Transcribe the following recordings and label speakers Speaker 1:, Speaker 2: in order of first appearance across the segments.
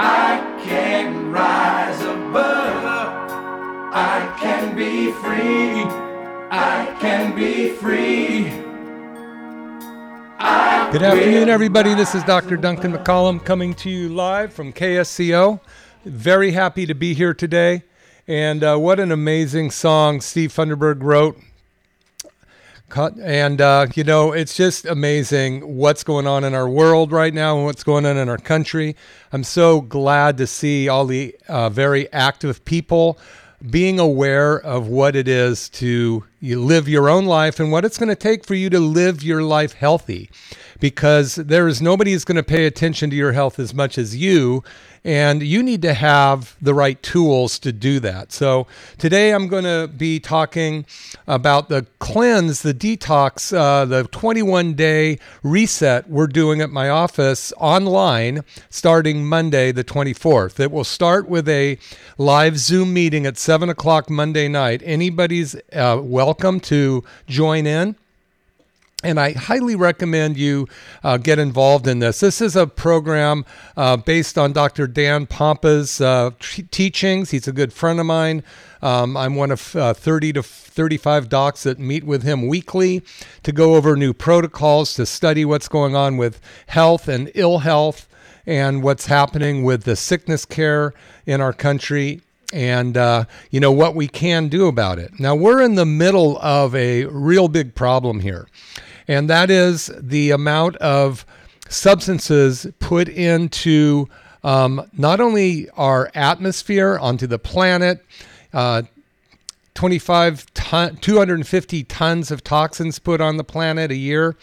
Speaker 1: I can rise above. I can be free. I can be free. I
Speaker 2: Good afternoon, everybody. This is Dr. Duncan McCollum coming to you live from KSCO. Very happy to be here today. And uh, what an amazing song Steve Funderburg wrote. And, uh, you know, it's just amazing what's going on in our world right now and what's going on in our country. I'm so glad to see all the uh, very active people being aware of what it is to you live your own life and what it's going to take for you to live your life healthy because there is nobody who's going to pay attention to your health as much as you and you need to have the right tools to do that. So today I'm going to be talking about the cleanse, the detox, uh, the 21 day reset we're doing at my office online starting Monday, the 24th. It will start with a live Zoom meeting at 7 o'clock Monday night. Anybody's uh, welcome to join in. And I highly recommend you uh, get involved in this. This is a program uh, based on Dr. Dan Pompa's uh, t- teachings. He's a good friend of mine. Um, I'm one of uh, 30 to 35 docs that meet with him weekly to go over new protocols, to study what's going on with health and ill health and what's happening with the sickness care in our country and uh, you know what we can do about it. Now we're in the middle of a real big problem here, and that is the amount of substances put into um, not only our atmosphere, onto the planet. Uh, 25 ton, 250 tons of toxins put on the planet a year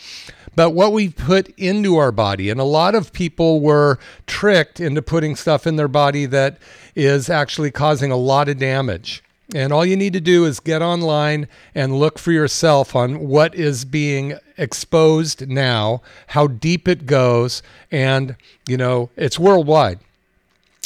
Speaker 2: but what we put into our body and a lot of people were tricked into putting stuff in their body that is actually causing a lot of damage and all you need to do is get online and look for yourself on what is being exposed now how deep it goes and you know it's worldwide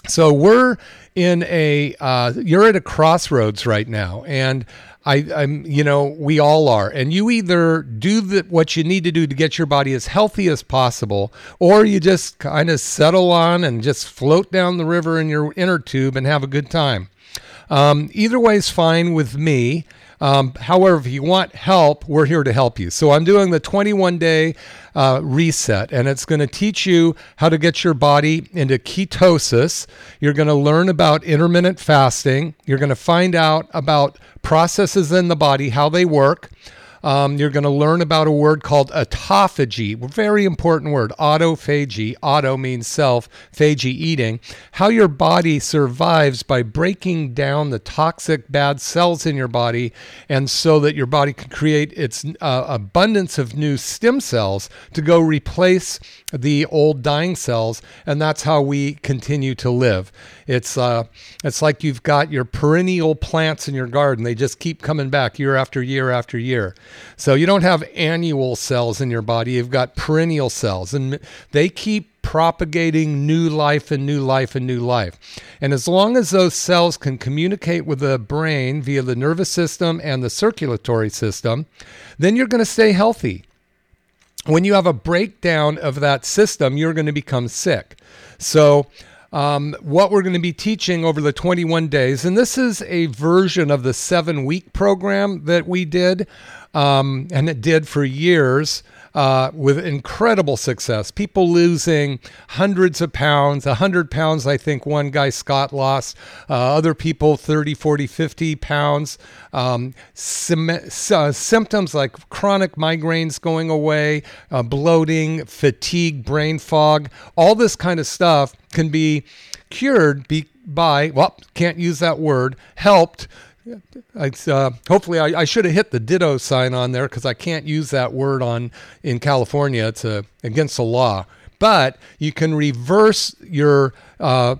Speaker 2: so we're in a uh, you're at a crossroads right now, and I, I'm you know we all are, and you either do the, what you need to do to get your body as healthy as possible, or you just kind of settle on and just float down the river in your inner tube and have a good time. Um, either way is fine with me. Um, however, if you want help, we're here to help you. So I'm doing the 21 day uh, reset, and it's going to teach you how to get your body into ketosis. You're going to learn about intermittent fasting. You're going to find out about processes in the body, how they work. Um, you're going to learn about a word called autophagy, very important word. Autophagy. Auto means self, phagy eating. How your body survives by breaking down the toxic bad cells in your body, and so that your body can create its uh, abundance of new stem cells to go replace the old dying cells, and that's how we continue to live. It's uh, it's like you've got your perennial plants in your garden; they just keep coming back year after year after year. So you don't have annual cells in your body; you've got perennial cells, and they keep propagating new life and new life and new life. And as long as those cells can communicate with the brain via the nervous system and the circulatory system, then you're going to stay healthy when you have a breakdown of that system, you're going to become sick. So, um, what we're going to be teaching over the 21 days, and this is a version of the seven week program that we did, um, and it did for years uh, with incredible success. People losing hundreds of pounds, 100 pounds, I think one guy, Scott, lost. Uh, other people, 30, 40, 50 pounds. Um, sim- uh, symptoms like chronic migraines going away, uh, bloating, fatigue, brain fog, all this kind of stuff can be cured be- by, well, can't use that word, helped It's, uh, hopefully, I, I should have hit the ditto sign on there because I can't use that word on in California. It's a, against the law. But you can reverse your uh,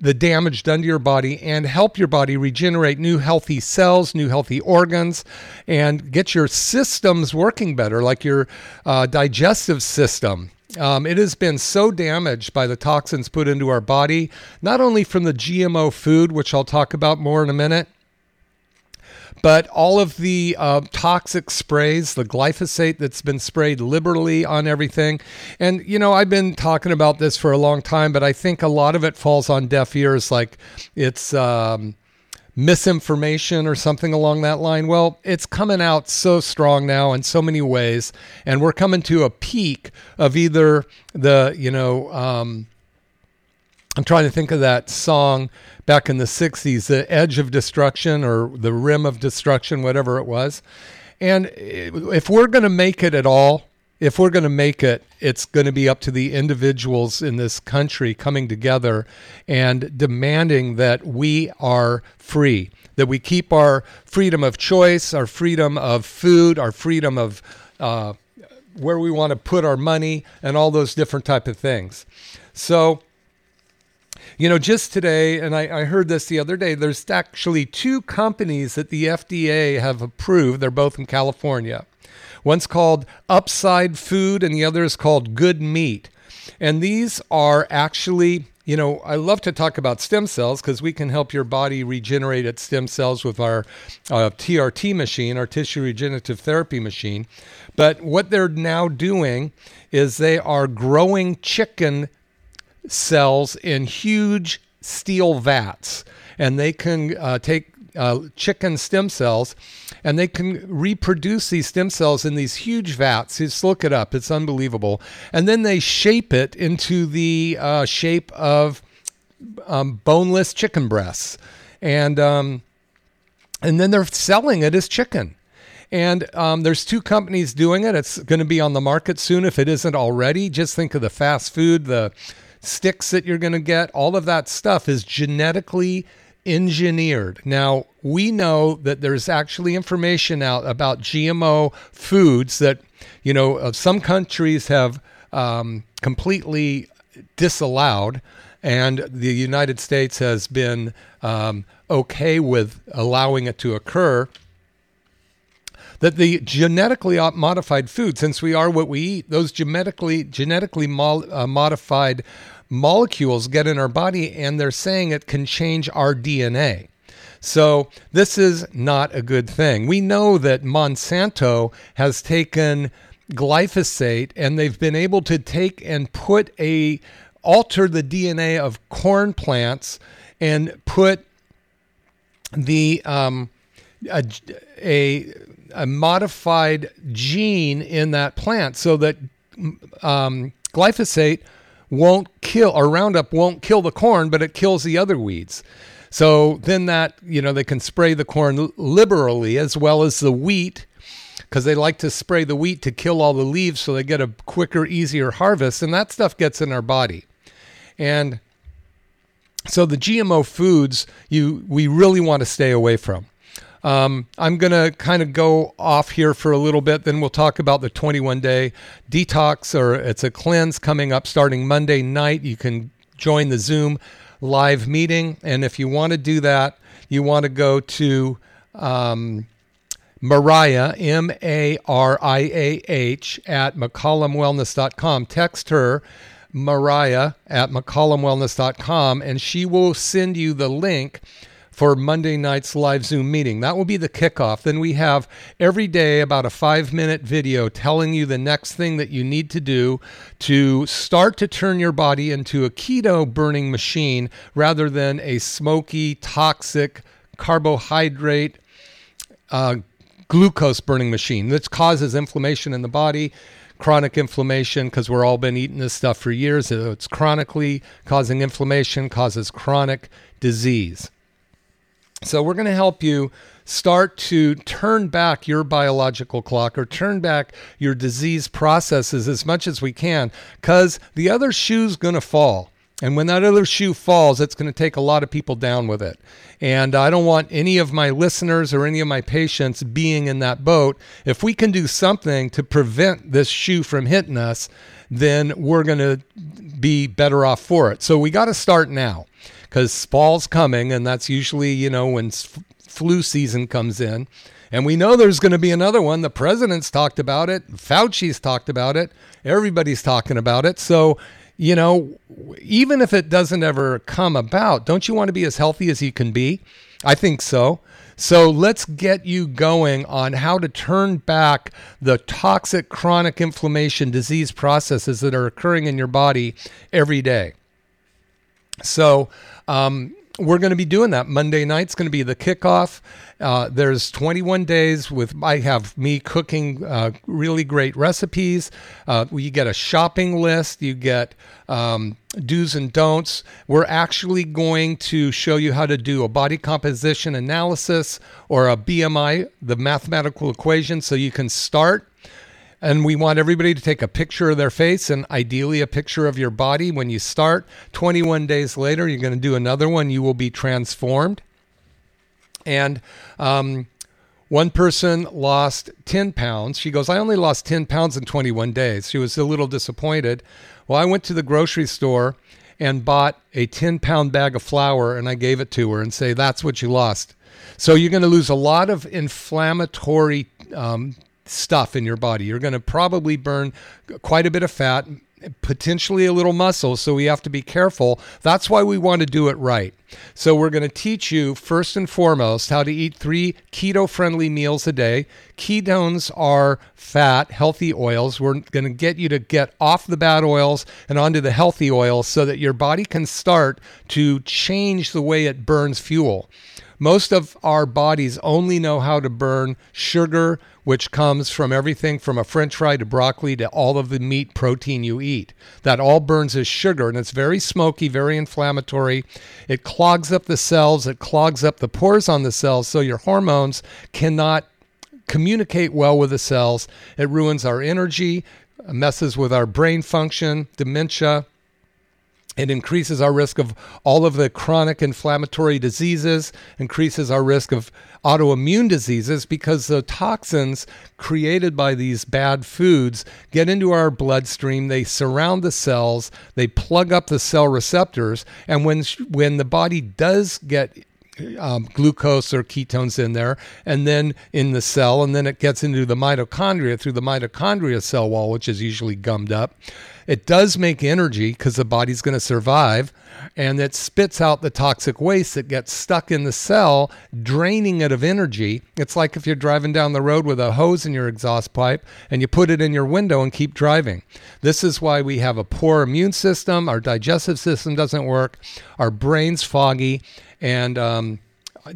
Speaker 2: the damage done to your body and help your body regenerate new healthy cells, new healthy organs, and get your systems working better, like your uh, digestive system. Um, it has been so damaged by the toxins put into our body, not only from the GMO food, which I'll talk about more in a minute, but all of the uh, toxic sprays, the glyphosate that's been sprayed liberally on everything. And, you know, I've been talking about this for a long time, but I think a lot of it falls on deaf ears. Like it's. Um, misinformation or something along that line. Well, it's coming out so strong now in so many ways, and we're coming to a peak of either the, you know, um, I'm trying to think of that song back in the 60s, The Edge of Destruction or The Rim of Destruction, whatever it was. And if we're going to make it at all, if we're going to make it, it's going to be up to the individuals in this country coming together and demanding that we are free, that we keep our freedom of choice, our freedom of food, our freedom of uh, where we want to put our money, and all those different type of things. So you know, just today, and I, I, heard this the other day, there's actually two companies that the FDA have approved. They're both in California. One's called Upside Food, and the other is called Good Meat. And these are actually, you know, I love to talk about stem cells because we can help your body regenerate its stem cells with our uh, TRT machine, our tissue regenerative therapy machine. But what they're now doing is they are growing chicken cells in huge steel vats, and they can uh, take uh, chicken stem cells and they can reproduce these stem cells in these huge vats. Just look it up, it's unbelievable. And then they shape it into the uh, shape of um, boneless chicken breasts. And, um, and then they're selling it as chicken. And um, there's two companies doing it. It's going to be on the market soon if it isn't already. Just think of the fast food, the sticks that you're going to get, all of that stuff is genetically engineered. Now, we know that there's actually information out about GMO foods that, you know, some countries have um, completely disallowed, and the United States has been um, okay with allowing it to occur that the genetically modified food, since we are what we eat, those genetically genetically mo- uh, modified molecules get in our body and they're saying it can change our DNA. So, this is not a good thing. We know that Monsanto has taken glyphosate and they've been able to take and put a alter the DNA of corn plants and put the um, a, a, a modified gene in that plant so that um, glyphosate won't kill, or Roundup won't kill the corn, but it kills the other weeds. So then that, you know, they can spray the corn liberally as well as the wheat because they like to spray the wheat to kill all the leaves so they get a quicker, easier harvest. And that stuff gets in our body. And so the GMO foods you we really want to stay away from. Um, I'm going to kind of go off here for a little bit. Then we'll talk about the 21 day detox, or it's a cleanse coming up starting Monday night. You can join the Zoom live meeting. And if you want to do that, you want to go to um, Mariah, M A R I A H, at McCollumWellness.com. Text her, Mariah, at McCollumWellness.com, and she will send you the link for Monday night's live Zoom meeting. That will be the kickoff. Then we have every day about a five minute video telling you the next thing that you need to do to start to turn your body into a keto burning machine rather than a smoky, toxic, carbohydrate, uh, glucose burning machine that causes inflammation in the body chronic inflammation because we're all been eating this stuff for years. It's chronically causing inflammation, causes chronic disease. So we're going to help you start to turn back your biological clock or turn back your disease processes as much as we can because the other shoe's going to fall. And when that other shoe falls, it's going to take a lot of people down with it. And I don't want any of my listeners or any of my patients being in that boat. If we can do something to prevent this shoe from hitting us, then we're going to be better off for it. So we got to start now because fall's coming, and that's usually, you know, when flu season comes in. And we know there's going to be another one. The president's talked about it. Fauci's talked about it. Everybody's talking about it. So, you know, even if it doesn't ever come about, don't you want to be as healthy as you can be? I think so. So let's get you going on how to turn back the toxic chronic inflammation disease processes that are occurring in your body every day. So, um, we're going to be doing that. Monday night's going to be the kickoff. Uh, there's 21 days with I have me cooking uh, really great recipes. Uh, you get a shopping list. You get um, do's and don'ts. We're actually going to show you how to do a body composition analysis or a BMI, the mathematical equation, so you can start and we want everybody to take a picture of their face and ideally a picture of your body when you start. 21 days later, you're going to do another one. You will be transformed. And um, one person lost 10 pounds. She goes, I only lost 10 pounds in 21 days. She was a little disappointed. Well, I went to the grocery store and bought a 10 pound bag of flour and I gave it to her and say, That's what you lost. So you're going to lose a lot of inflammatory um, stuff in your body. You're going to probably burn quite a bit of fat, potentially a little muscle. So we have to be careful. That's why we want to do it right. So we're going to teach you first and foremost how to eat three keto friendly meals a day. Ketones are fat, healthy oils. We're going to get you to get off the bad oils and onto the healthy oils so that your body can start to change the way it burns fuel. Most of our bodies only know how to burn sugar, which comes from everything from a french fry to broccoli to all of the meat protein you eat. That all burns as sugar and it's very smoky, very inflammatory. It clogs up the cells, it clogs up the pores on the cells, so your hormones cannot communicate well with the cells. It ruins our energy, messes with our brain function, dementia it increases our risk of all of the chronic inflammatory diseases, increases our risk of autoimmune diseases because the toxins created by these bad foods get into our bloodstream. They surround the cells, they plug up the cell receptors, and when when the body does get um, glucose or ketones in there, and then in the cell, and then it gets into the mitochondria through the mitochondria cell wall, which is usually gummed up it does make energy because the body's going to survive, and it spits out the toxic waste that gets stuck in the cell, draining it of energy. It's like if you're driving down the road with a hose in your exhaust pipe and you put it in your window and keep driving. This is why we have a poor immune system, our digestive system doesn't work, our brain's foggy, and um,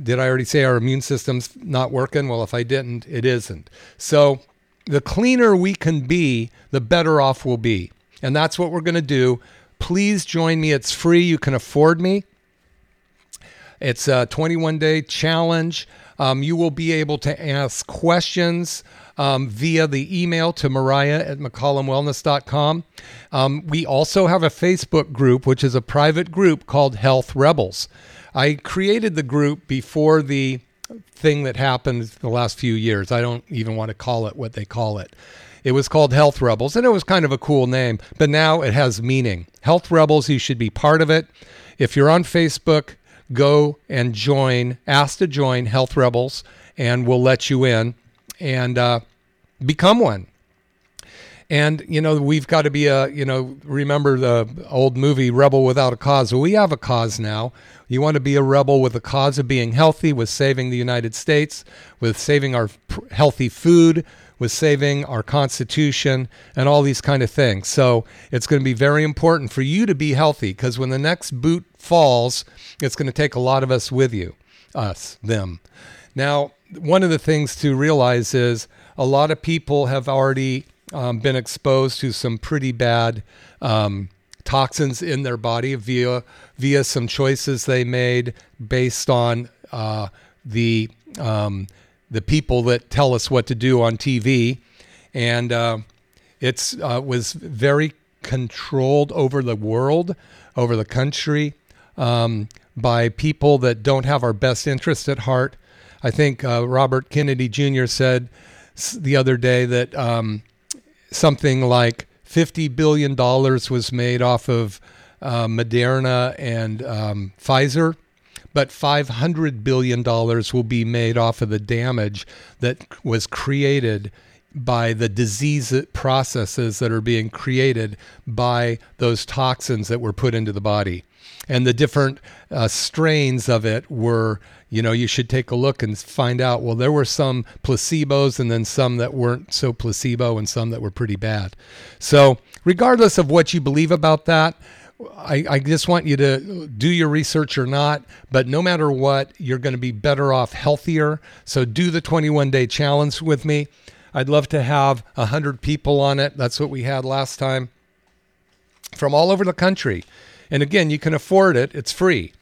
Speaker 2: did I already say our immune system's not working? Well, if I didn't, it isn't. So the cleaner we can be, the better off we'll be. And that's what we're going to do. Please join me. It's free. You can afford me. It's a 21 day challenge. Um, you will be able to ask questions um, via the email to mariah at mccollumwellness.com. Um, we also have a Facebook group, which is a private group called Health Rebels. I created the group before the thing that happened the last few years. I don't even want to call it what they call it. It was called Health Rebels, and it was kind of a cool name, but now it has meaning. Health Rebels, you should be part of it. If you're on Facebook, go and join, ask to join Health Rebels, and we'll let you in and uh, become one. And, you know, we've got to be a, you know, remember the old movie Rebel Without a Cause. We have a cause now. You want to be a rebel with the cause of being healthy, with saving the United States, with saving our healthy food, with saving our Constitution and all these kind of things. So it's going to be very important for you to be healthy because when the next boot falls, it's going to take a lot of us with you, us, them. Now, one of the things to realize is a lot of people have already um, been exposed to some pretty bad um, toxins in their body via via some choices they made based on uh, the um, the people that tell us what to do on TV, and uh, it's uh, was very controlled over the world over the country um, by people that don't have our best interest at heart. I think uh, Robert Kennedy Jr. said the other day that um, something like $50 billion was made off of uh, Moderna and um, Pfizer, but $500 billion will be made off of the damage that was created by the disease processes that are being created by those toxins that were put into the body. And the different uh, strains of it were, you know, you should take a look and find out. Well, there were some placebos and then some that weren't so placebo and some that were pretty bad. So, regardless of what you believe about that, I, I, just want you to do your research or not, but no matter what, you're going to be better off healthier. So do the 21 day challenge with me. I'd love to have 100 people on it. That's what we had last time from all over the country. And again, you can afford it, it's free.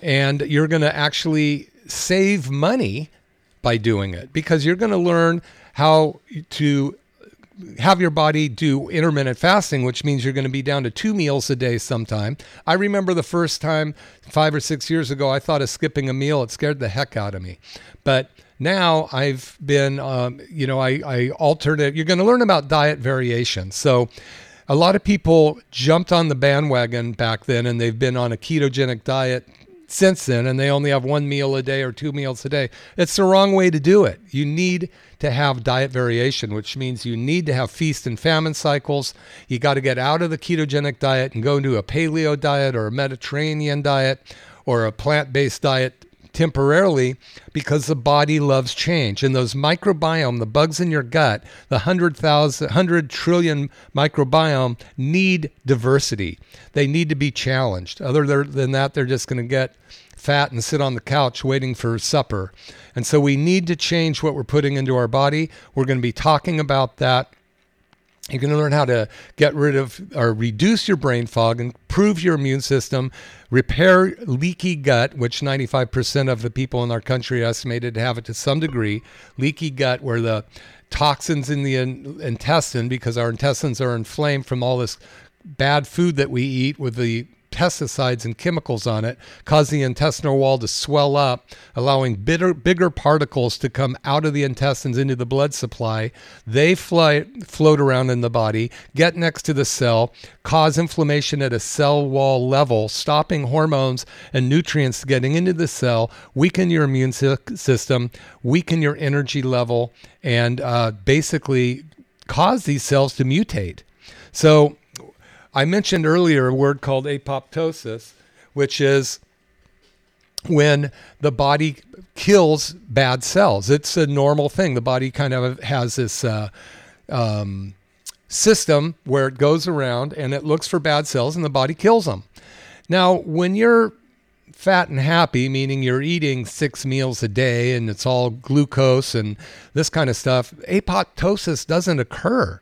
Speaker 2: And you're going to actually save money by doing it because you're going to learn how to have your body do intermittent fasting, which means you're going to be down to two meals a day sometime. I remember the first time five or six years ago, I thought of skipping a meal. It scared the heck out of me. But now I've been, um, you know, I, I alternate. You're going to learn about diet variation. So a lot of people jumped on the bandwagon back then and they've been on a ketogenic diet since then and they only have one meal a day or two meals a day. It's the wrong way to do it. You need to have diet variation, which means you need to have feast and famine cycles. You got to get out of the ketogenic diet and go into a paleo diet or a Mediterranean diet or a plant based diet temporarily because the body loves change. And those microbiome, the bugs in your gut, the 100,000, 100 trillion microbiome need diversity. They need to be challenged. Other than that, they're just going to get fat and sit on the couch waiting for supper. And so we need to change what we're putting into our body. We're going to be talking about that you're going to learn how to get rid of or reduce your brain fog, improve your immune system, repair leaky gut, which 95% of the people in our country are estimated to have it to some degree. Leaky gut, where the toxins in the in- intestine, because our intestines are inflamed from all this bad food that we eat with the pesticides and chemicals on it cause the intestinal wall to swell up, allowing bitter, bigger particles to come out of the intestines into the blood supply. They fly, float around in the body, get next to the cell, cause inflammation at a cell wall level, stopping hormones and nutrients getting into the cell, weaken your immune system, weaken your energy level, and uh, basically cause these cells to mutate. So I mentioned earlier a word called apoptosis, which is when the body kills bad cells. It's a normal thing. The body kind of has this uh, um, system where it goes around and it looks for bad cells and the body kills them. Now, when you're fat and happy, meaning you're eating six meals a day and it's all glucose and this kind of stuff, apoptosis doesn't occur.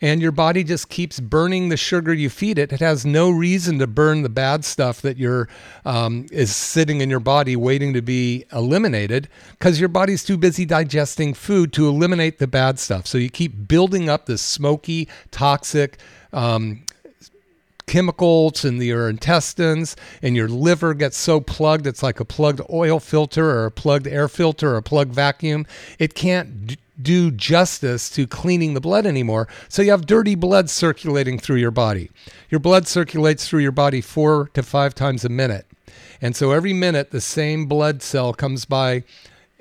Speaker 2: And your body just keeps burning the sugar you feed it. It has no reason to burn the bad stuff that you're, um, is sitting in your body waiting to be eliminated because your body's too busy digesting food to eliminate the bad stuff. So you keep building up this smoky, toxic, um, chemicals in your intestines and your liver gets so plugged it's like a plugged oil filter or a plugged air filter or a plugged vacuum. It can't do justice to cleaning the blood anymore. So you have dirty blood circulating through your body. Your blood circulates through your body 4 to 5 times a minute. And so every minute the same blood cell comes by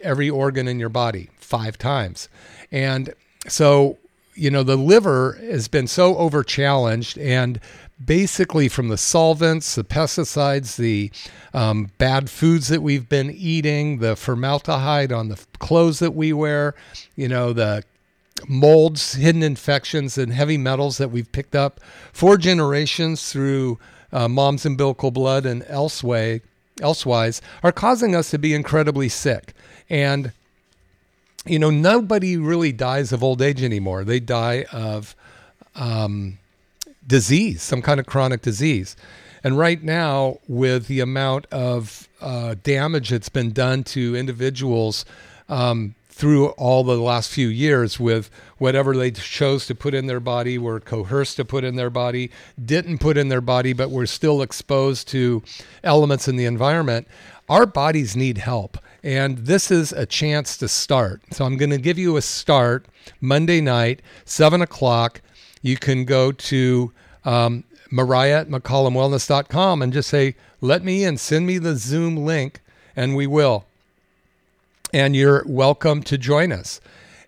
Speaker 2: every organ in your body 5 times. And so you know the liver has been so over challenged and basically from the solvents, the pesticides, the um, bad foods that we've been eating, the formaldehyde on the clothes that we wear, you know, the molds, hidden infections, and heavy metals that we've picked up for generations through uh, mom's umbilical blood and elsewhere, elsewise are causing us to be incredibly sick. And you know, nobody really dies of old age anymore. They die of um, disease, some kind of chronic disease. And right now, with the amount of uh, damage that's been done to individuals um, through all the last few years with whatever they chose to put in their body, were coerced to put in their body, didn't put in their body, but were still exposed to elements in the environment. Our bodies need help. And this is a chance to start. So I'm going to give you a start Monday night, 7 o'clock. You can go to um, Mariah at McCollumWellness.com and just say, let me in, send me the Zoom link, and we will. And you're welcome to join us.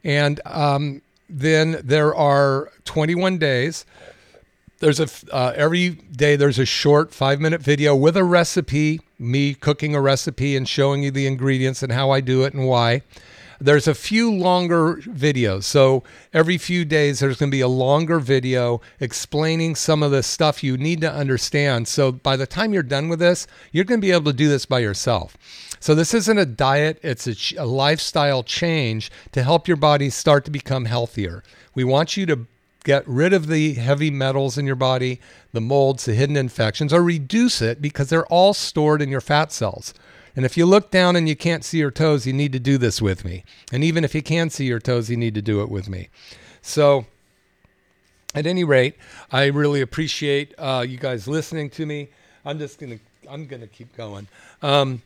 Speaker 2: And um, then there are 21 days. There's a uh, every day there's a short five minute video with a recipe, me cooking a recipe and showing you the ingredients and how I do it and why. There's a few longer videos. So every few days, there's going to be a longer video explaining some of the stuff you need to understand. So by the time you're done with this, you're going to be able to do this by yourself. So this isn't a diet, it's a, a lifestyle change to help your body start to become healthier. We want you to get rid of the heavy metals in your body, the molds, the hidden infections, or reduce it because they're all stored in your fat cells. And if you look down and you can't see your toes, you need to do this with me. And even if you can see your toes, you need to do it with me. So, at any rate, I really appreciate uh, you guys listening to me. I'm just gonna I'm gonna keep going. Um,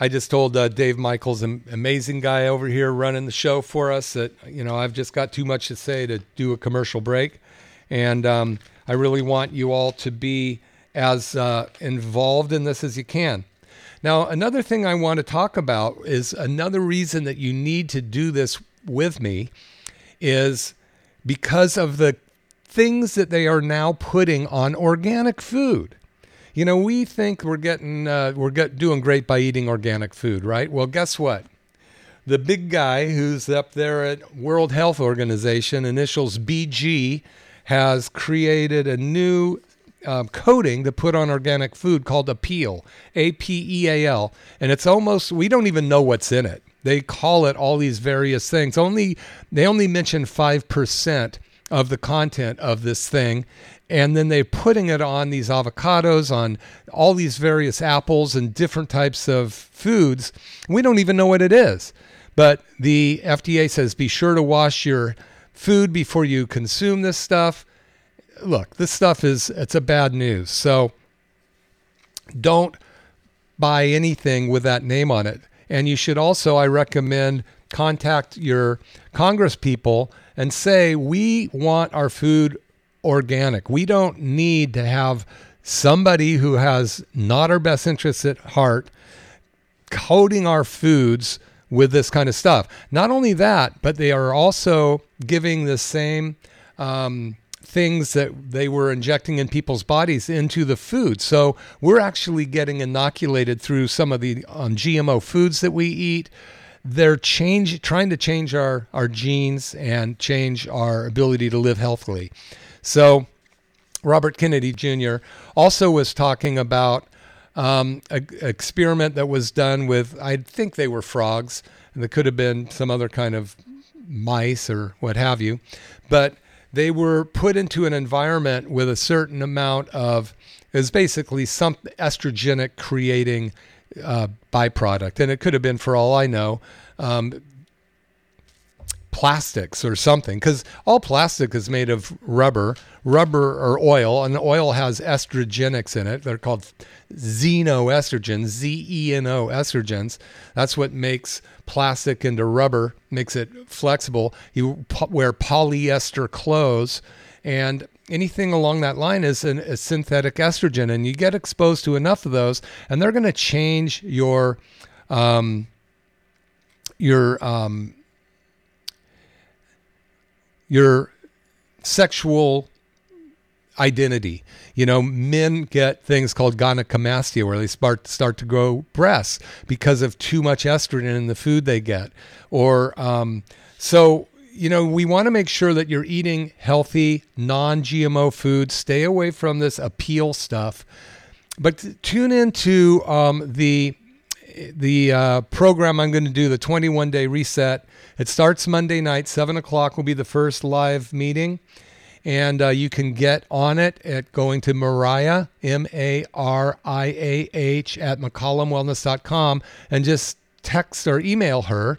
Speaker 2: I just told uh, Dave Michaels, an amazing guy over here running the show for us, that you know I've just got too much to say to do a commercial break, and um, I really want you all to be as uh, involved in this as you can. Now, another thing I want to talk about is another reason that you need to do this with me is because of the things that they are now putting on organic food. You know, we think we're getting uh, we're get, doing great by eating organic food, right? Well, guess what? The big guy who's up there at World Health Organization, initials BG, has created a new um, coating to put on organic food called Apeel, A P E A L, and it's almost we don't even know what's in it. They call it all these various things. Only they only mention five percent of the content of this thing, and then they're putting it on these avocados, on all these various apples and different types of foods. We don't even know what it is, but the FDA says be sure to wash your food before you consume this stuff look, this stuff is it's a bad news. So don't buy anything with that name on it. And you should also, I recommend, contact your Congress people and say, we want our food organic. We don't need to have somebody who has not our best interests at heart coating our foods with this kind of stuff. Not only that, but they are also giving the same um, things that they were injecting in people's bodies into the food. So we're actually getting inoculated through some of the um, GMO foods that we eat. They're change, trying to change our, our genes and change our ability to live healthily. So Robert Kennedy Jr. also was talking about um, an experiment that was done with, I think they were frogs, and there could have been some other kind of mice or what have you. But they were put into an environment with a certain amount of is basically some estrogenic creating uh, byproduct, and it could have been, for all I know, um, plastics or something because all plastic is made of rubber rubber or oil and the oil has estrogenics in it. They're called xenoestrogens z-e-n-o estrogens. That's what makes plastic into rubber makes it flexible. You wear polyester clothes and anything along that line is an, a synthetic estrogen and you get exposed to enough of those and they're going to change your um, your um, your sexual identity. You know, men get things called gynecomastia where they start start to grow breasts because of too much estrogen in the food they get. Or um, so you know, we want to make sure that you're eating healthy, non-GMO food. Stay away from this Apeel stuff. But tune into um, the the uh, program I'm going to do, the 21 day reset. It starts Monday night, 7 o'clock will be the first live meeting. And uh, you can get on it at going to Mariah, M A R I A H, at McCollumWellness.com and just text or email her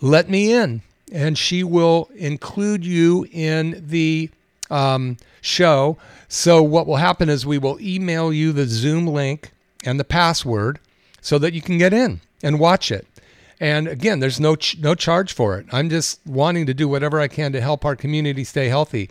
Speaker 2: let me in, and she will include you in the um, show. So, what will happen is we will email you the Zoom link and the password so that you can get in and watch it. And again, there's no ch- no charge for it. I'm just wanting to do whatever I can to help our community stay healthy.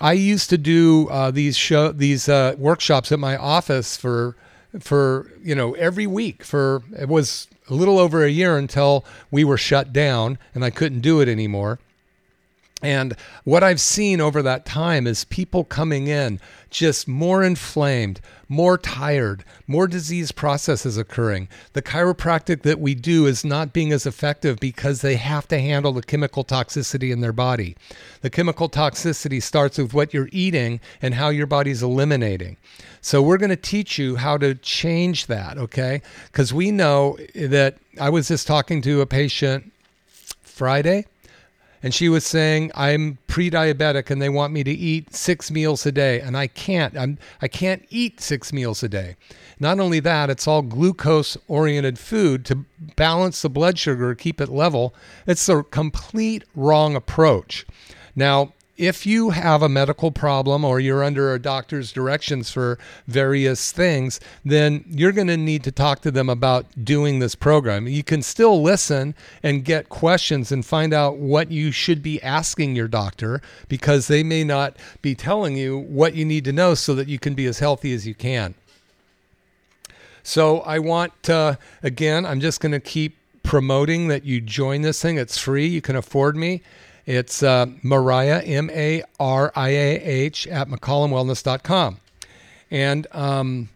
Speaker 2: I used to do uh, these show these uh, workshops at my office for for you know every week for it was a little over a year until we were shut down and I couldn't do it anymore. And what I've seen over that time is people coming in just more inflamed, more tired, more disease processes occurring. The chiropractic that we do is not being as effective because they have to handle the chemical toxicity in their body. The chemical toxicity starts with what you're eating and how your body's eliminating. So we're going to teach you how to change that, okay? Because we know that I was just talking to a patient Friday and she was saying i'm pre-diabetic and they want me to eat six meals a day. And i can't i'm i can't eat six meals a day. Not only that it's all glucose oriented food to balance the blood sugar keep it level. It's a complete wrong approach. Now if you have a medical problem or you're under a doctor's directions for various things, then you're going to need to talk to them about doing this program. You can still listen and get questions and find out what you should be asking your doctor because they may not be telling you what you need to know so that you can be as healthy as you can. So I want, again, I'm just going to keep promoting that you join this thing. It's free. You can afford me. It's uh, Mariah, M A R I A H, at McCollumWellness.com. And um,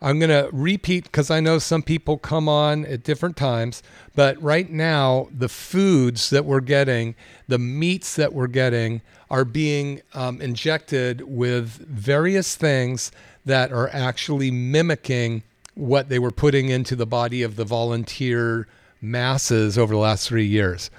Speaker 2: I'm going to repeat because I know some people come on at different times, but right now, the foods that we're getting, the meats that we're getting, are being um, injected with various things that are actually mimicking what they were putting into the body of the volunteer masses over the last three years.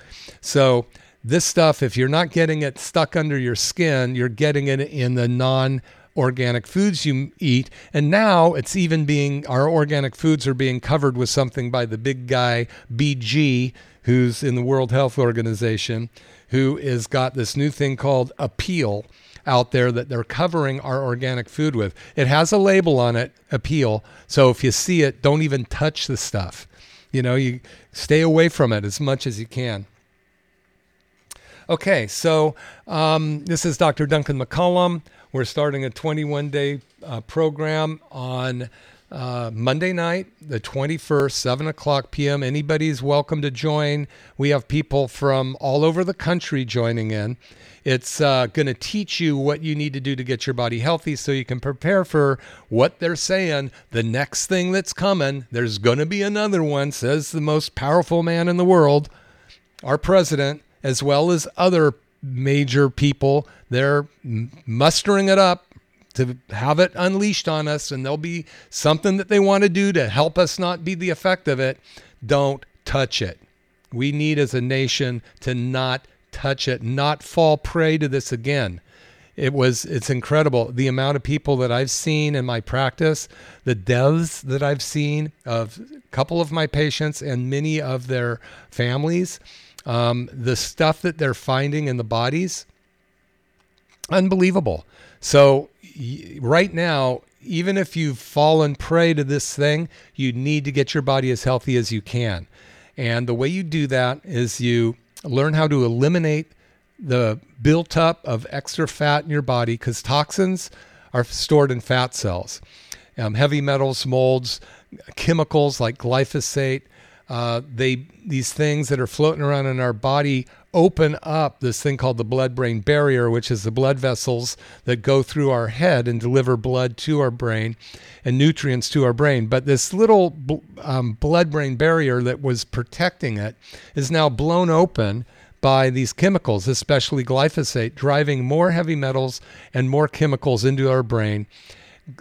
Speaker 2: So, this stuff, if you're not getting it stuck under your skin, you're getting it in the non organic foods you eat. And now it's even being, our organic foods are being covered with something by the big guy, BG, who's in the World Health Organization, who has got this new thing called Apeel out there that they're covering our organic food with. It has a label on it, Apeel. So if you see it, don't even touch the stuff. You know, you stay away from it as much as you can. Okay, so um, this is Dr. Duncan McCollum. We're starting a 21 day uh, program on uh, Monday night, the 21st, 7 o'clock p.m. Anybody's welcome to join. We have people from all over the country joining in. It's uh, going to teach you what you need to do to get your body healthy so you can prepare for what they're saying. The next thing that's coming, there's going to be another one, says the most powerful man in the world, our president as well as other major people. They're mustering it up to have it unleashed on us, and there'll be something that they want to do to help us not be the effect of it. Don't touch it. We need as a nation to not touch it, not fall prey to this again. It was it's incredible the amount of people that I've seen in my practice, the deaths that I've seen of a couple of my patients and many of their families um, the stuff that they're finding in the bodies, unbelievable. So, right now, even if you've fallen prey to this thing, you need to get your body as healthy as you can. And the way you do that is you learn how to eliminate the built up of extra fat in your body because toxins are stored in fat cells. Um, heavy metals, molds, chemicals like glyphosate, uh, they these things that are floating around in our body open up this thing called the blood brain barrier which is the blood vessels that go through our head and deliver blood to our brain and nutrients to our brain. But this little um, blood brain barrier that was protecting it is now blown open by these chemicals especially glyphosate driving more heavy metals and more chemicals into our brain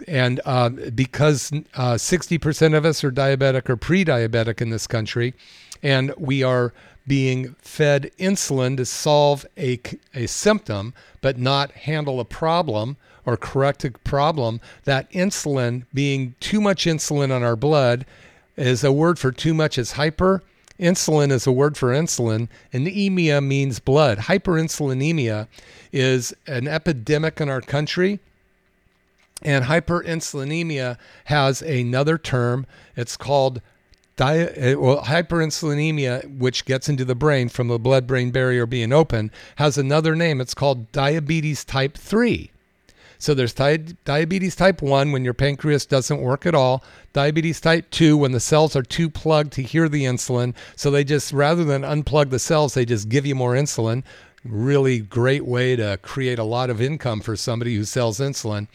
Speaker 2: and uh, because uh, 60% of us are diabetic or pre-diabetic in this country, and we are being fed insulin to solve a, a symptom, but not handle a problem or correct a problem, that insulin being too much insulin on our blood is a word for too much is hyper, insulin is a word for insulin, and anemia means blood. Hyperinsulinemia is an epidemic in our country. And hyperinsulinemia has another term. It's called Di- eh, well, hyperinsulinemia, which gets into the brain from the blood brain barrier being open, has another name. It's called diabetes type 3. So there's di- diabetes type 1 when your pancreas doesn't work at all, diabetes type 2 when the cells are too plugged to hear the insulin. So they just, rather than unplug the cells, they just give you more insulin. Really great way to create a lot of income for somebody who sells insulin.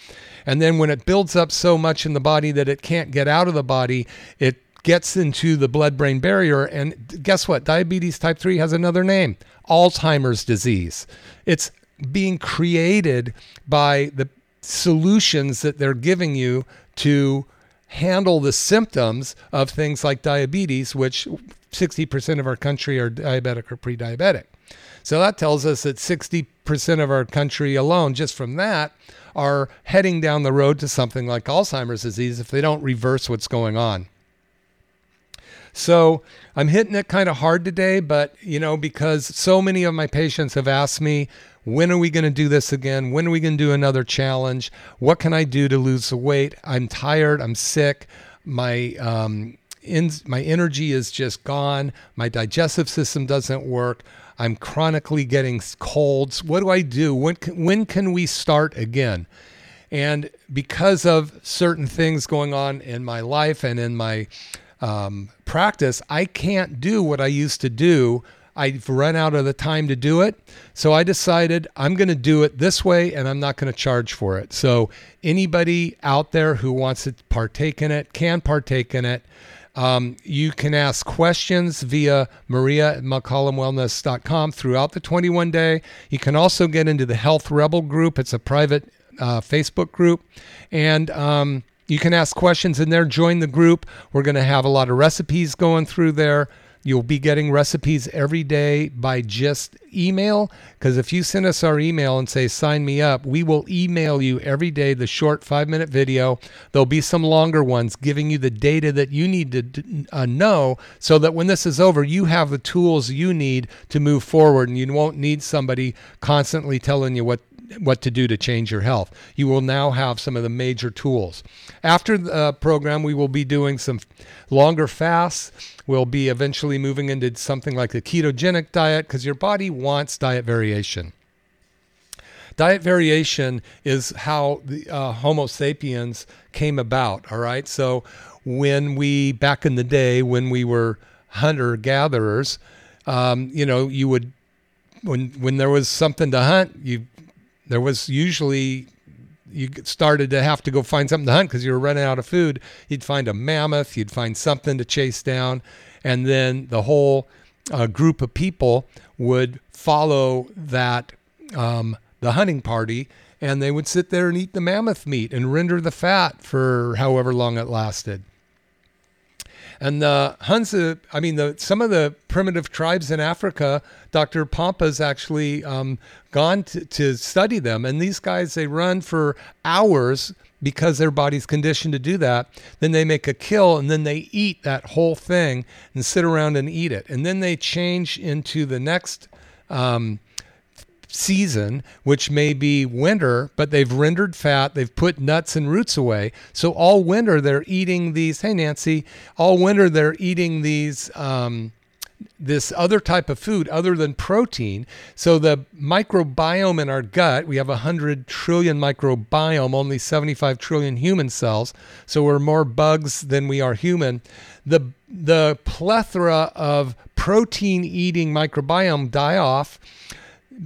Speaker 2: And then when it builds up so much in the body that it can't get out of the body, it gets into the blood brain barrier. And guess what? Diabetes type 3 has another name Alzheimer's disease. It's being created by the solutions that they're giving you to handle the symptoms of things like diabetes, which 60% of our country are diabetic or pre diabetic. So that tells us that 60% of our country alone, just from that, are heading down the road to something like Alzheimer's disease if they don't reverse what's going on. So I'm hitting it kind of hard today, but you know, because so many of my patients have asked me, when are we going to do this again? When are we going to do another challenge? What can I do to lose the weight? I'm tired. I'm sick. My um, in, my energy is just gone. My digestive system doesn't work. I'm chronically getting colds. What do I do? When can, when can we start again? And because of certain things going on in my life and in my um, practice, I can't do what I used to do. I've run out of the time to do it. So I decided I'm going to do it this way and I'm not going to charge for it. So anybody out there who wants to partake in it can partake in it. Um, you can ask questions via Mariah at mccollumwellness.com throughout the 21 day. You can also get into the Health Rebel group. It's a private uh, Facebook group. And um, you can ask questions in there, join the group. We're going to have a lot of recipes going through there. You'll be getting recipes every day by just email. Because if you send us our email and say, sign me up, we will email you every day the short five minute video. There'll be some longer ones giving you the data that you need to uh, know so that when this is over, you have the tools you need to move forward and you won't need somebody constantly telling you what what to do to change your health. You will now have some of the major tools. After the uh, program, we will be doing some longer fasts. We'll be eventually moving into something like a ketogenic diet because your body wants diet variation. Diet variation is how the uh, Homo sapiens came about. All right. So when we, back in the day, when we were hunter gatherers, um, you know, you would when when there was something to hunt, you there was usually you started to have to go find something to hunt because you were running out of food. You'd find a mammoth, you'd find something to chase down, and then the whole uh, group of people would follow that um, the hunting party, and they would sit there and eat the mammoth meat and render the fat for however long it lasted. And the Hunza, I mean, the some of the primitive tribes in Africa, Dr. Pompa's actually um, gone to, to study them. And these guys, they run for hours because their body's conditioned to do that. Then they make a kill and then they eat that whole thing and sit around and eat it. And then they change into the next um, season, which may be winter, but they've rendered fat, they've put nuts and roots away. So all winter they're eating these. Hey, Nancy, all winter they're eating these. Um, this other type of food other than protein. So the microbiome in our gut, we have 100 trillion microbiome, only 75 trillion human cells. So we're more bugs than we are human. The the plethora of protein eating microbiome die off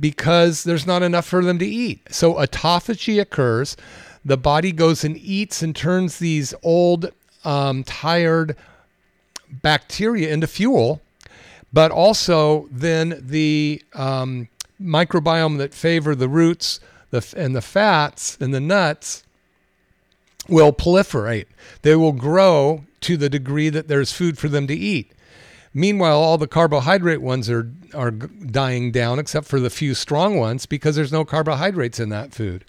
Speaker 2: because there's not enough for them to eat. So autophagy occurs. The body goes and eats and turns these old, um, tired bacteria into fuel, but also then the um, microbiome that favor the roots the, and the fats and the nuts will proliferate. They will grow to the degree that there's food for them to eat. Meanwhile, all the carbohydrate ones are are dying down, except for the few strong ones, because there's no carbohydrates in that food.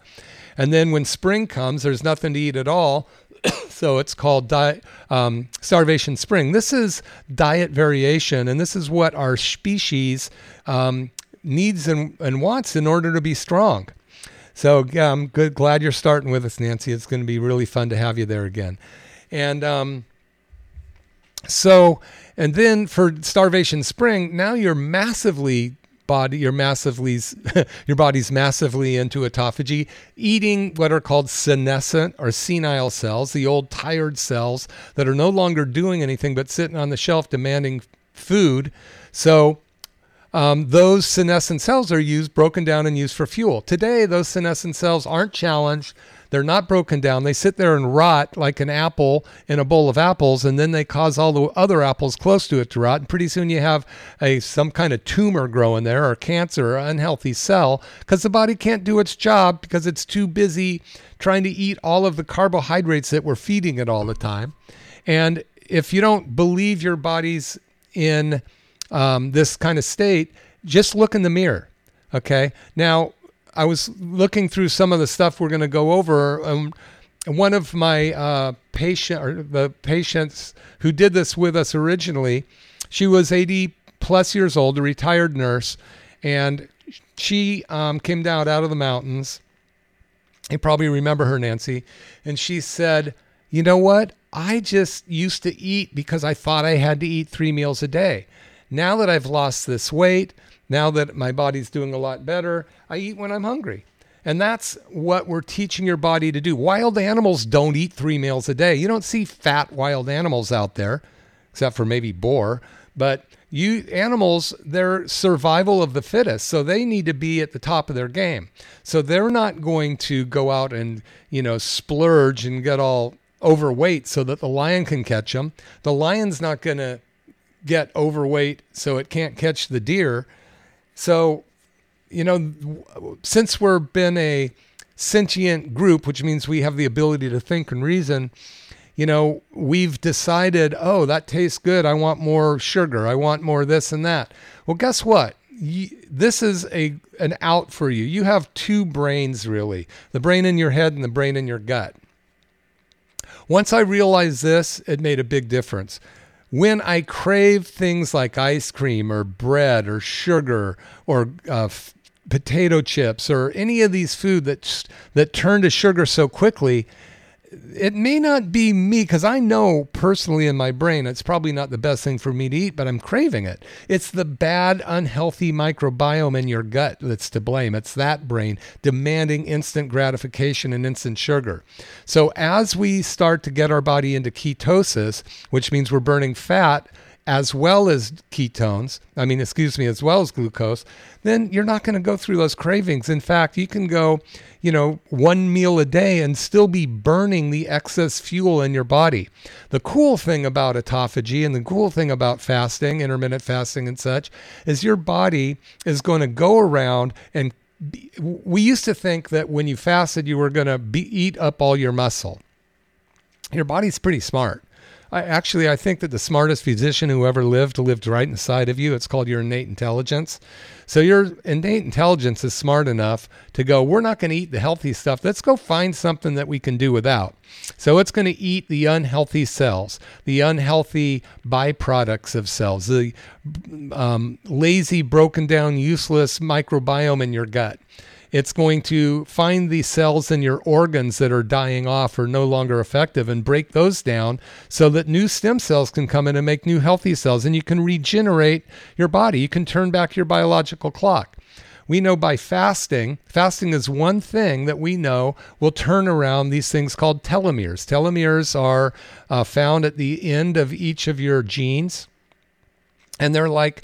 Speaker 2: And then when spring comes, there's nothing to eat at all. so it's called um, starvation spring. This is diet variation, and this is what our species um, needs and, and wants in order to be strong. So I'm good. Glad you're starting with us, Nancy. It's going to be really fun to have you there again. And um, so, and then for starvation spring, now you're massively body, you're massively, your body's massively into autophagy, eating what are called senescent or senile cells, the old tired cells that are no longer doing anything but sitting on the shelf demanding food. So um, those senescent cells are used, broken down, and used for fuel. Today, those senescent cells aren't challenged. They're not broken down. They sit there and rot like an apple in a bowl of apples, and then they cause all the other apples close to it to rot. And pretty soon you have a some kind of tumor growing there, or cancer, or unhealthy cell, because the body can't do its job because it's too busy trying to eat all of the carbohydrates that we're feeding it all the time. And if you don't believe your body's in um, this kind of state, just look in the mirror. Okay. Now, I was looking through some of the stuff we're going to go over. Um, one of my uh, patient or the patients who did this with us originally, she was 80 plus years old, a retired nurse, and she um, came down out of the mountains. You probably remember her, Nancy, and she said, "You know what? I just used to eat because I thought I had to eat three meals a day." Now that I've lost this weight, now that my body's doing a lot better, I eat when I'm hungry. And that's what we're teaching your body to do. Wild animals don't eat three meals a day. You don't see fat wild animals out there, except for maybe boar. But you animals, they're survival of the fittest, so they need to be at the top of their game. So they're not going to go out and you know splurge and get all overweight so that the lion can catch them. The lion's not going to get overweight so it can't catch the deer. So, you know, since we're been a sentient group, which means we have the ability to think and reason, you know, we've decided, oh, that tastes good. I want more sugar. I want more this and that. Well, guess what? this is a an out for you. You have two brains really. The brain in your head and the brain in your gut. Once I realized this, it made a big difference when I crave things like ice cream or bread or sugar or uh, f- potato chips or any of these food that that turn to sugar so quickly, it may not be me because I know personally in my brain it's probably not the best thing for me to eat, but I'm craving it. It's the bad, unhealthy microbiome in your gut that's to blame. It's that brain demanding instant gratification and instant sugar. So as we start to get our body into ketosis, which means we're burning fat, as well as ketones, I mean, excuse me, as well as glucose, then you're not going to go through those cravings. In fact, you can go, you know, one meal a day and still be burning the excess fuel in your body. The cool thing about autophagy and the cool thing about fasting, intermittent fasting and such, is your body is going to go around and be, we used to think that when you fasted, you were going to eat up all your muscle. Your body's pretty smart. I actually I think that the smartest physician who ever lived lived right inside of you. It's called your innate intelligence. So your innate intelligence is smart enough to go, we're not going to eat the healthy stuff. Let's go find something that we can do without. So it's going to eat the unhealthy cells, the unhealthy byproducts of cells, the um, lazy, broken down, useless microbiome in your gut. It's going to find the cells in your organs that are dying off or no longer effective and break those down so that new stem cells can come in and make new healthy cells and you can regenerate your body. You can turn back your biological clock. We know by fasting, fasting is one thing that we know will turn around these things called telomeres. Telomeres are uh, found at the end of each of your genes, and they're like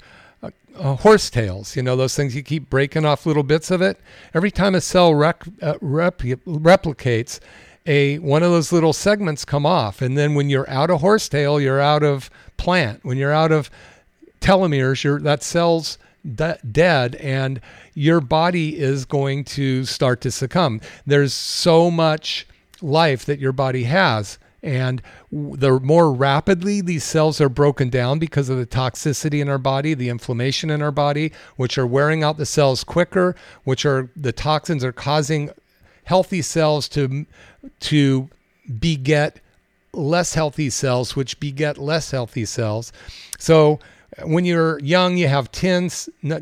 Speaker 2: uh, horse tails, you know, those things you keep breaking off little bits of it. Every time a cell rec- uh, rep- replicates, a one of those little segments come off, and then when you're out of horse tail, you're out of plant. When you're out of telomeres, you're that cell's de- dead, and your body is going to start to succumb. There's so much life that your body has and the more rapidly these cells are broken down because of the toxicity in our body, the inflammation in our body, which are wearing out the cells quicker, which are the toxins are causing healthy cells to to beget less healthy cells, which beget less healthy cells. So when you're young, you have 10,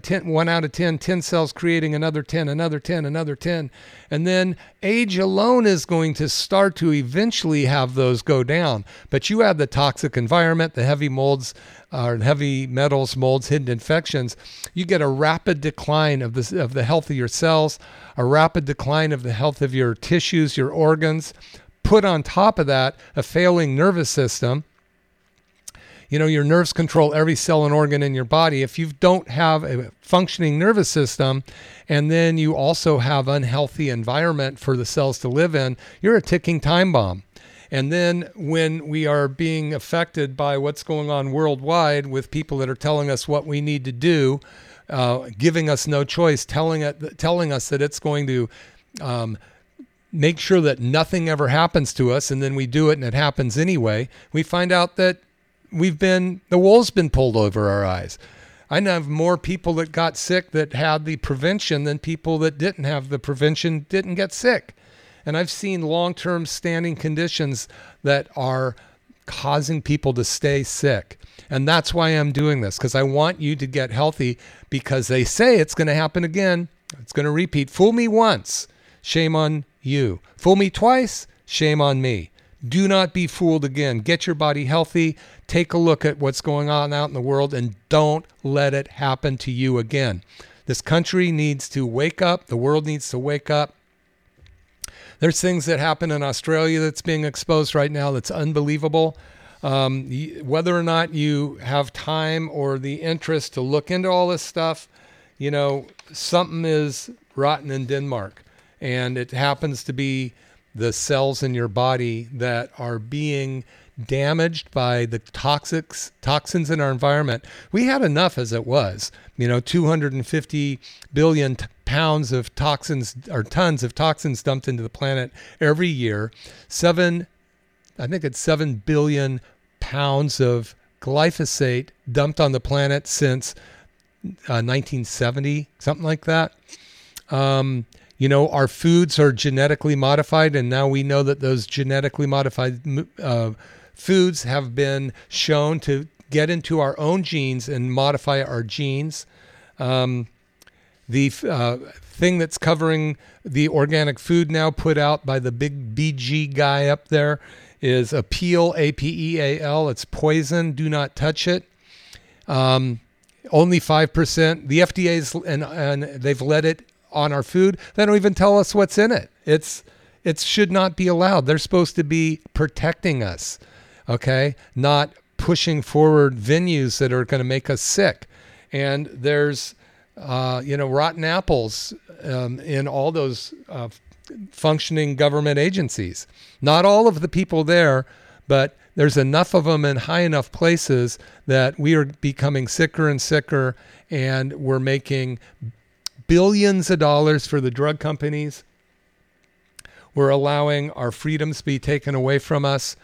Speaker 2: 10, 1 out of 10, 10 cells creating another 10, another 10, another 10. And then age alone is going to start to eventually have those go down. But you add the toxic environment, the heavy molds, or uh, heavy metals, molds, hidden infections, you get a rapid decline of, the of the health of your cells, a rapid decline of the health of your tissues, your organs. Put on top of that a failing nervous system you know, your nerves control every cell and organ in your body. If you don't have a functioning nervous system and then you also have unhealthy environment for the cells to live in, you're a ticking time bomb. And then when we are being affected by what's going on worldwide with people that are telling us what we need to do, uh, giving us no choice, telling it, telling us that it's going to um, make sure that nothing ever happens to us, and then we do it and it happens anyway, we find out that we've been the wool's been pulled over our eyes. I know of more people that got sick that had the prevention than people that didn't have the prevention didn't get sick. And I've seen long-term standing conditions that are causing people to stay sick. And that's why I'm doing this because I want you to get healthy because they say it's going to happen again. It's going to repeat. Fool me once, shame on you. Fool me twice, shame on me. Do not be fooled again. Get your body healthy. Take a look at what's going on out in the world and don't let it happen to you again. This country needs to wake up. The world needs to wake up. There's things that happen in Australia that's being exposed right now that's unbelievable. Um, whether or not you have time or the interest to look into all this stuff, you know, something is rotten in Denmark. And it happens to be the cells in your body that are being damaged by the toxics toxins in our environment. We had enough as it was. You know, 250 billion t- pounds of toxins or tons of toxins dumped into the planet every year. Seven, I think it's seven billion pounds of glyphosate dumped on the planet since uh, 1970, something like that. Um, you know, our foods are genetically modified, and now we know that those genetically modified uh, foods have been shown to get into our own genes and modify our genes. Um, the uh, thing that's covering the organic food now put out by the big BG guy up there is Apeel, A P E A L. It's poison. Do not touch it. Um, only 5%. The FDA's, and, and they've let it on our food. They don't even tell us what's in it. It's it should not be allowed. They're supposed to be protecting us, okay? Not pushing forward venues that are going to make us sick. And there's, uh, you know, rotten apples um, in all those uh, functioning government agencies. Not all of the people there, but there's enough of them in high enough places that we are becoming sicker and sicker, and we're making billions of dollars for the drug companies. We're allowing our freedoms to be taken away from us.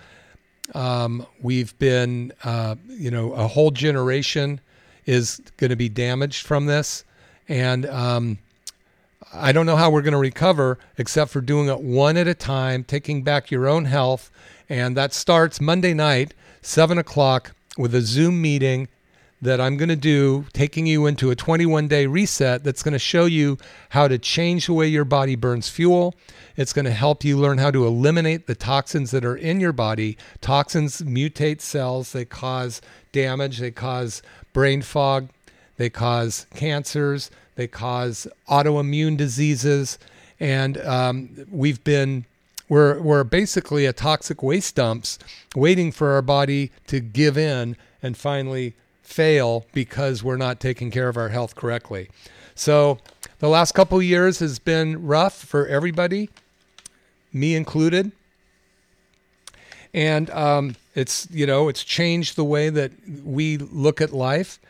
Speaker 2: Um, we've been, uh, you know, a whole generation is going to be damaged from this. And um, I don't know how we're going to recover except for doing it one at a time, taking back your own health. And that starts Monday night, 7 o'clock, with a Zoom meeting that I'm going to do, taking you into a 21 day reset that's going to show you how to change the way your body burns fuel. It's going to help you learn how to eliminate the toxins that are in your body. Toxins mutate cells, they cause damage, they cause brain fog, they cause cancers, they cause autoimmune diseases. And um, we've been we're, we're basically a toxic waste dumps waiting for our body to give in and finally fail because we're not taking care of our health correctly. So the last couple years has been rough for everybody, me included. And um, it's you know it's changed the way that we look at life,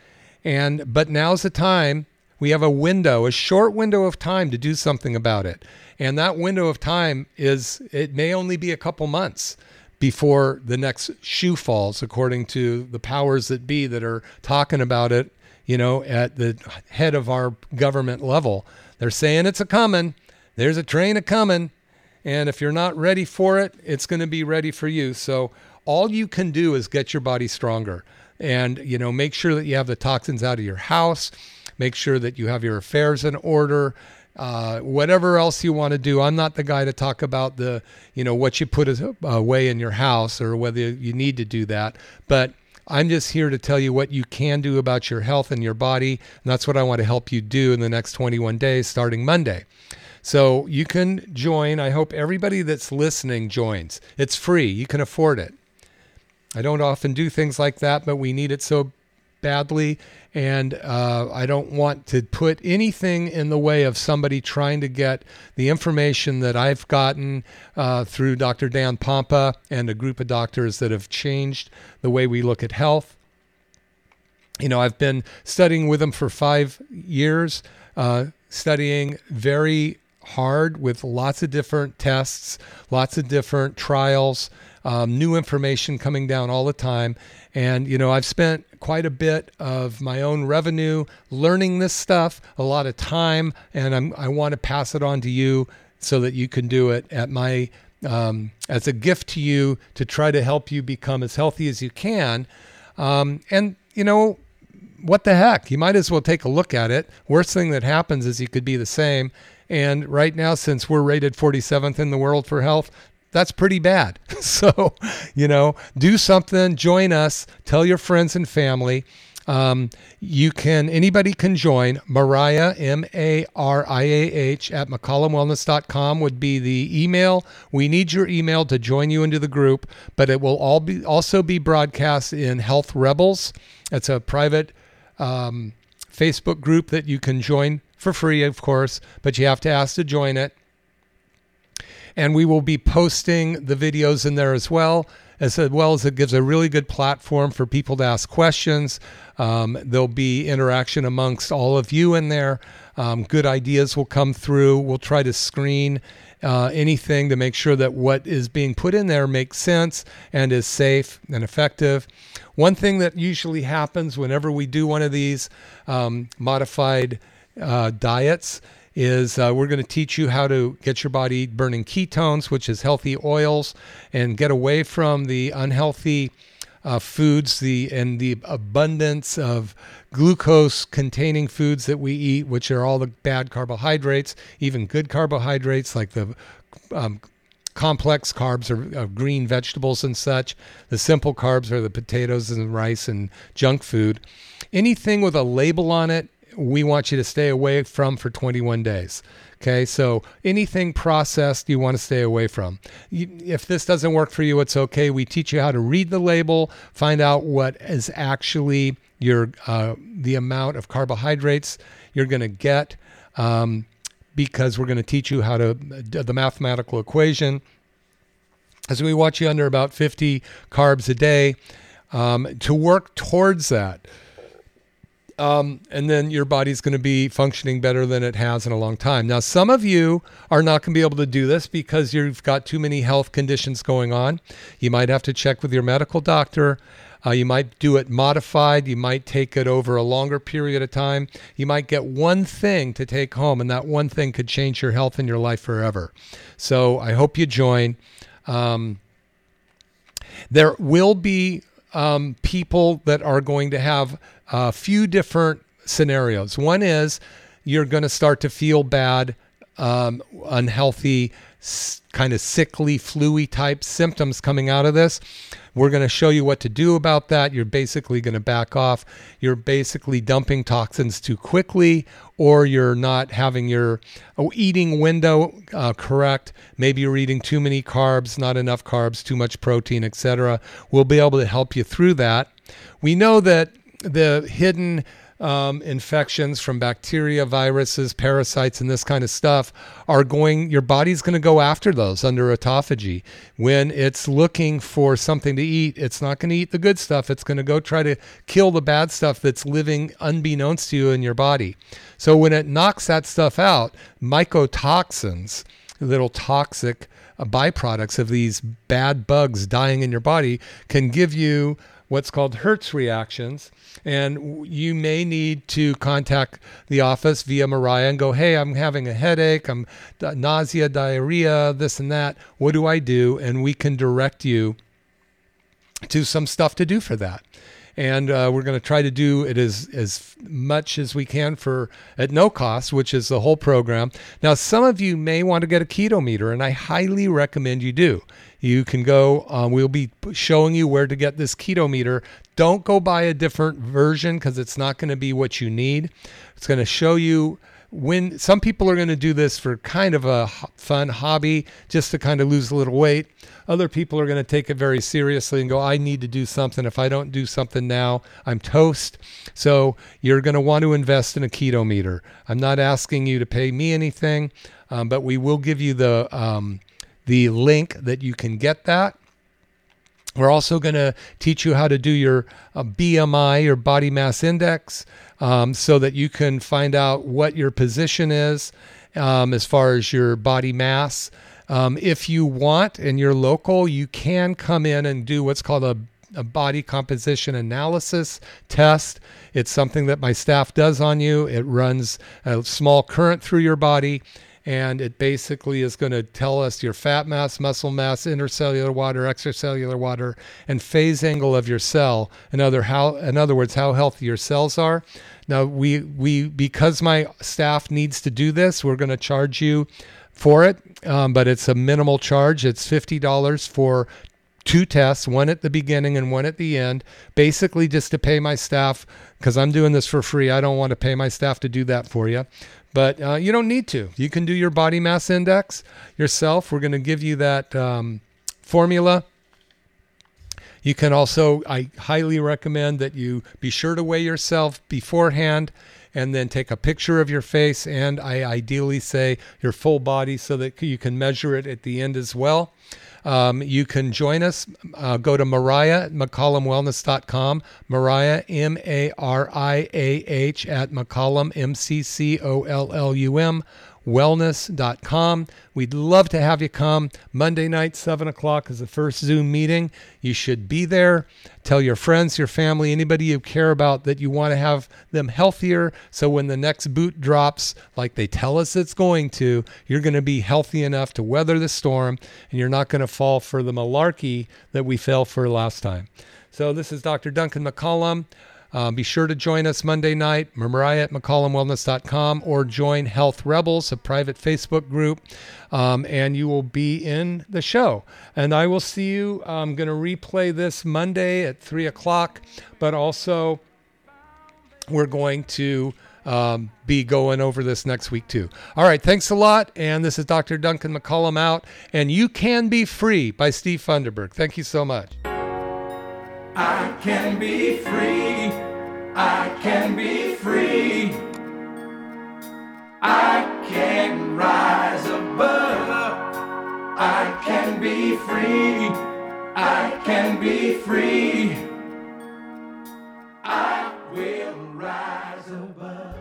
Speaker 2: and but now's the time we have a window, a short window of time to do something about it. And that window of time is, it may only be a couple months before the next shoe falls, according to the powers that be that are talking about it, you know, at the head of our government level. They're saying it's a coming. There's a train a coming. And if you're not ready for it, it's going to be ready for you. So all you can do is get your body stronger and you know make sure that you have the toxins out of your house make sure that you have your affairs in order uh, whatever else you want to do i'm not the guy to talk about the you know what you put away in your house or whether you need to do that but i'm just here to tell you what you can do about your health and your body and that's what i want to help you do in the next 21 days starting monday so you can join. I hope everybody that's listening joins. It's free, you can afford it. I don't often do things like that, but we need it so badly. And uh, I don't want to put anything in the way of somebody trying to get the information that I've gotten uh, through Dr. Dan Pompa and a group of doctors that have changed the way we look at health. You know, I've been studying with them for five years, uh, studying very hard with lots of different tests, lots of different trials, um, new information coming down all the time. And, you know, I've spent quite a bit of my own revenue learning this stuff, a lot of time, and I'm, I want to pass it on to you so that you can do it at my um, as a gift to you to try to help you become as healthy as you can. Um, and you know, what the heck? You might as well take a look at it. Worst thing that happens is you could be the same. And right now, since we're rated 47th in the world for health, that's pretty bad. so, you know, do something, join us, tell your friends and family. Um, you can, anybody can join. Mariah, M A R I A H, at McCollumWellness.com would be the email. We need your email to join you into the group, but it will all be also be broadcast in Health Rebels. It's a private um, Facebook group that you can join for free, of course, but you have to ask to join it. And we will be posting the videos in there as well, as well as it gives a really good platform for people to ask questions. Um, there'll be interaction amongst all of you in there. Um, good ideas will come through. We'll try to screen uh, anything to make sure that what is being put in there makes sense and is safe and effective. One thing that usually happens whenever we do one of these um, modified uh, diets is uh, we're going to teach you how to get your body burning ketones, which is healthy oils, and get away from the unhealthy uh, foods, the and the abundance of glucose-containing foods that we eat, which are all the bad carbohydrates, even good carbohydrates like the um, complex carbs are, green vegetables and such. The simple carbs are the potatoes and rice and junk food. Anything with a label on it we want you to stay away from for 21 days. Okay, so anything processed you want to stay away from. if this doesn't work for you, it's okay. We teach you how to read the label, find out what is actually your uh, the amount of carbohydrates you're going to get, um, because we're going to teach you how to uh, the mathematical equation. As we watch you under about 50 carbs a day, um, to work towards that. Um, and then your body's going to be functioning better than it has in a long time. Now, some of you are not going to be able to do this because you've got too many health conditions going on. You might have to check with your medical doctor. Uh, you might do it modified. You might take it over a longer period of time. You might get one thing to take home, and that one thing could change your health and your life forever. So I hope you join. Um, there will be um, people that are going to have a few different scenarios. One is you're going to start to feel bad, um, unhealthy, kind of sickly, fluey type symptoms coming out of this. We're going to show you what to do about that. You're basically going to back off. You're basically dumping toxins too quickly, or you're not having your oh, eating window uh, correct. Maybe you're eating too many carbs, not enough carbs, too much protein, etc. We'll be able to help you through that. We know that the hidden um, infections from bacteria, viruses, parasites, and this kind of stuff are going, your body's going to go after those under autophagy. When it's looking for something to eat, it's not going to eat the good stuff. It's going to go try to kill the bad stuff that's living unbeknownst to you in your body. So when it knocks that stuff out, mycotoxins, little toxic uh, byproducts of these bad bugs dying in your body, can give you what's called Herx reactions. And you may need to contact the office via Mariah and go, hey, I'm having a headache, I'm nausea, diarrhea, this and that. What do I do? And we can direct you to some stuff to do for that and uh, we're going to try to do it as as much as we can for at no cost, which is the whole program. Now, some of you may want to get a keto meter, and I highly recommend you do. You can go. Um, we'll be showing you where to get this keto meter. Don't go buy a different version because it's not going to be what you need. It's going to show you when some people are going to do this for kind of a fun hobby just to kind of lose a little weight other people are going to take it very seriously and go i need to do something if i don't do something now i'm toast so you're going to want to invest in a keto meter i'm not asking you to pay me anything um, but we will give you the um, the link that you can get that we're also going to teach you how to do your uh, BMI, your body mass index, um, so that you can find out what your position is um, as far as your body mass. Um, if you want and you're local, you can come in and do what's called a, a body composition analysis test. It's something that my staff does on you. It runs a small current through your body and it basically is going to tell us your fat mass, muscle mass, intercellular water, extracellular water, and phase angle of your cell. In other how, in other words, how healthy your cells are. Now we we because my staff needs to do this, we're going to charge you for it, um, but it's a minimal charge. It's fifty dollars for two tests, one at the beginning and one at the end, basically just to pay my staff because I'm doing this for free. I don't want to pay my staff to do that for you. But uh, you don't need to. You can do your body mass index yourself. We're going to give you that um, formula. You can also, I highly recommend that you be sure to weigh yourself beforehand and then take a picture of your face and I ideally say your full body so that you can measure it at the end as well. Um, you can join us. Uh, go to Mariah McCollumWellness.com. Mariah, M A R I A H, at McCollum, M C C O L L U M wellness.com. We'd love to have you come. Monday night, 7 o'clock is the first Zoom meeting. You should be there. Tell your friends, your family, anybody you care about that you want to have them healthier. So when the next boot drops, like they tell us it's going to, you're going to be healthy enough to weather the storm and you're not going to fall for the malarkey that we fell for last time. So this is Dr. Duncan McCollum. Um, be sure to join us Monday night, Mariah at McCollumWellness.com, or join Health Rebels, a private Facebook group, um, and you will be in the show. And I will see you. I'm going to replay this Monday at 3 o'clock, but also we're going to um, be going over this next week too. All right, thanks a lot. And this is Dr. Duncan McCollum out. And You Can Be Free by Steve Funderburg. Thank you so much.
Speaker 1: I can be free. I can be free. I can rise above. I can be free. I can be free. I will rise above.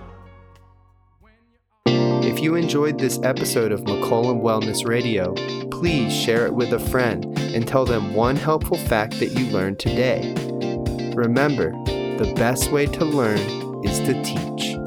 Speaker 3: If you enjoyed this episode of McCollum Wellness Radio, please share it with a friend and tell them one helpful fact that you learned today. Remember, the best way to learn is to teach.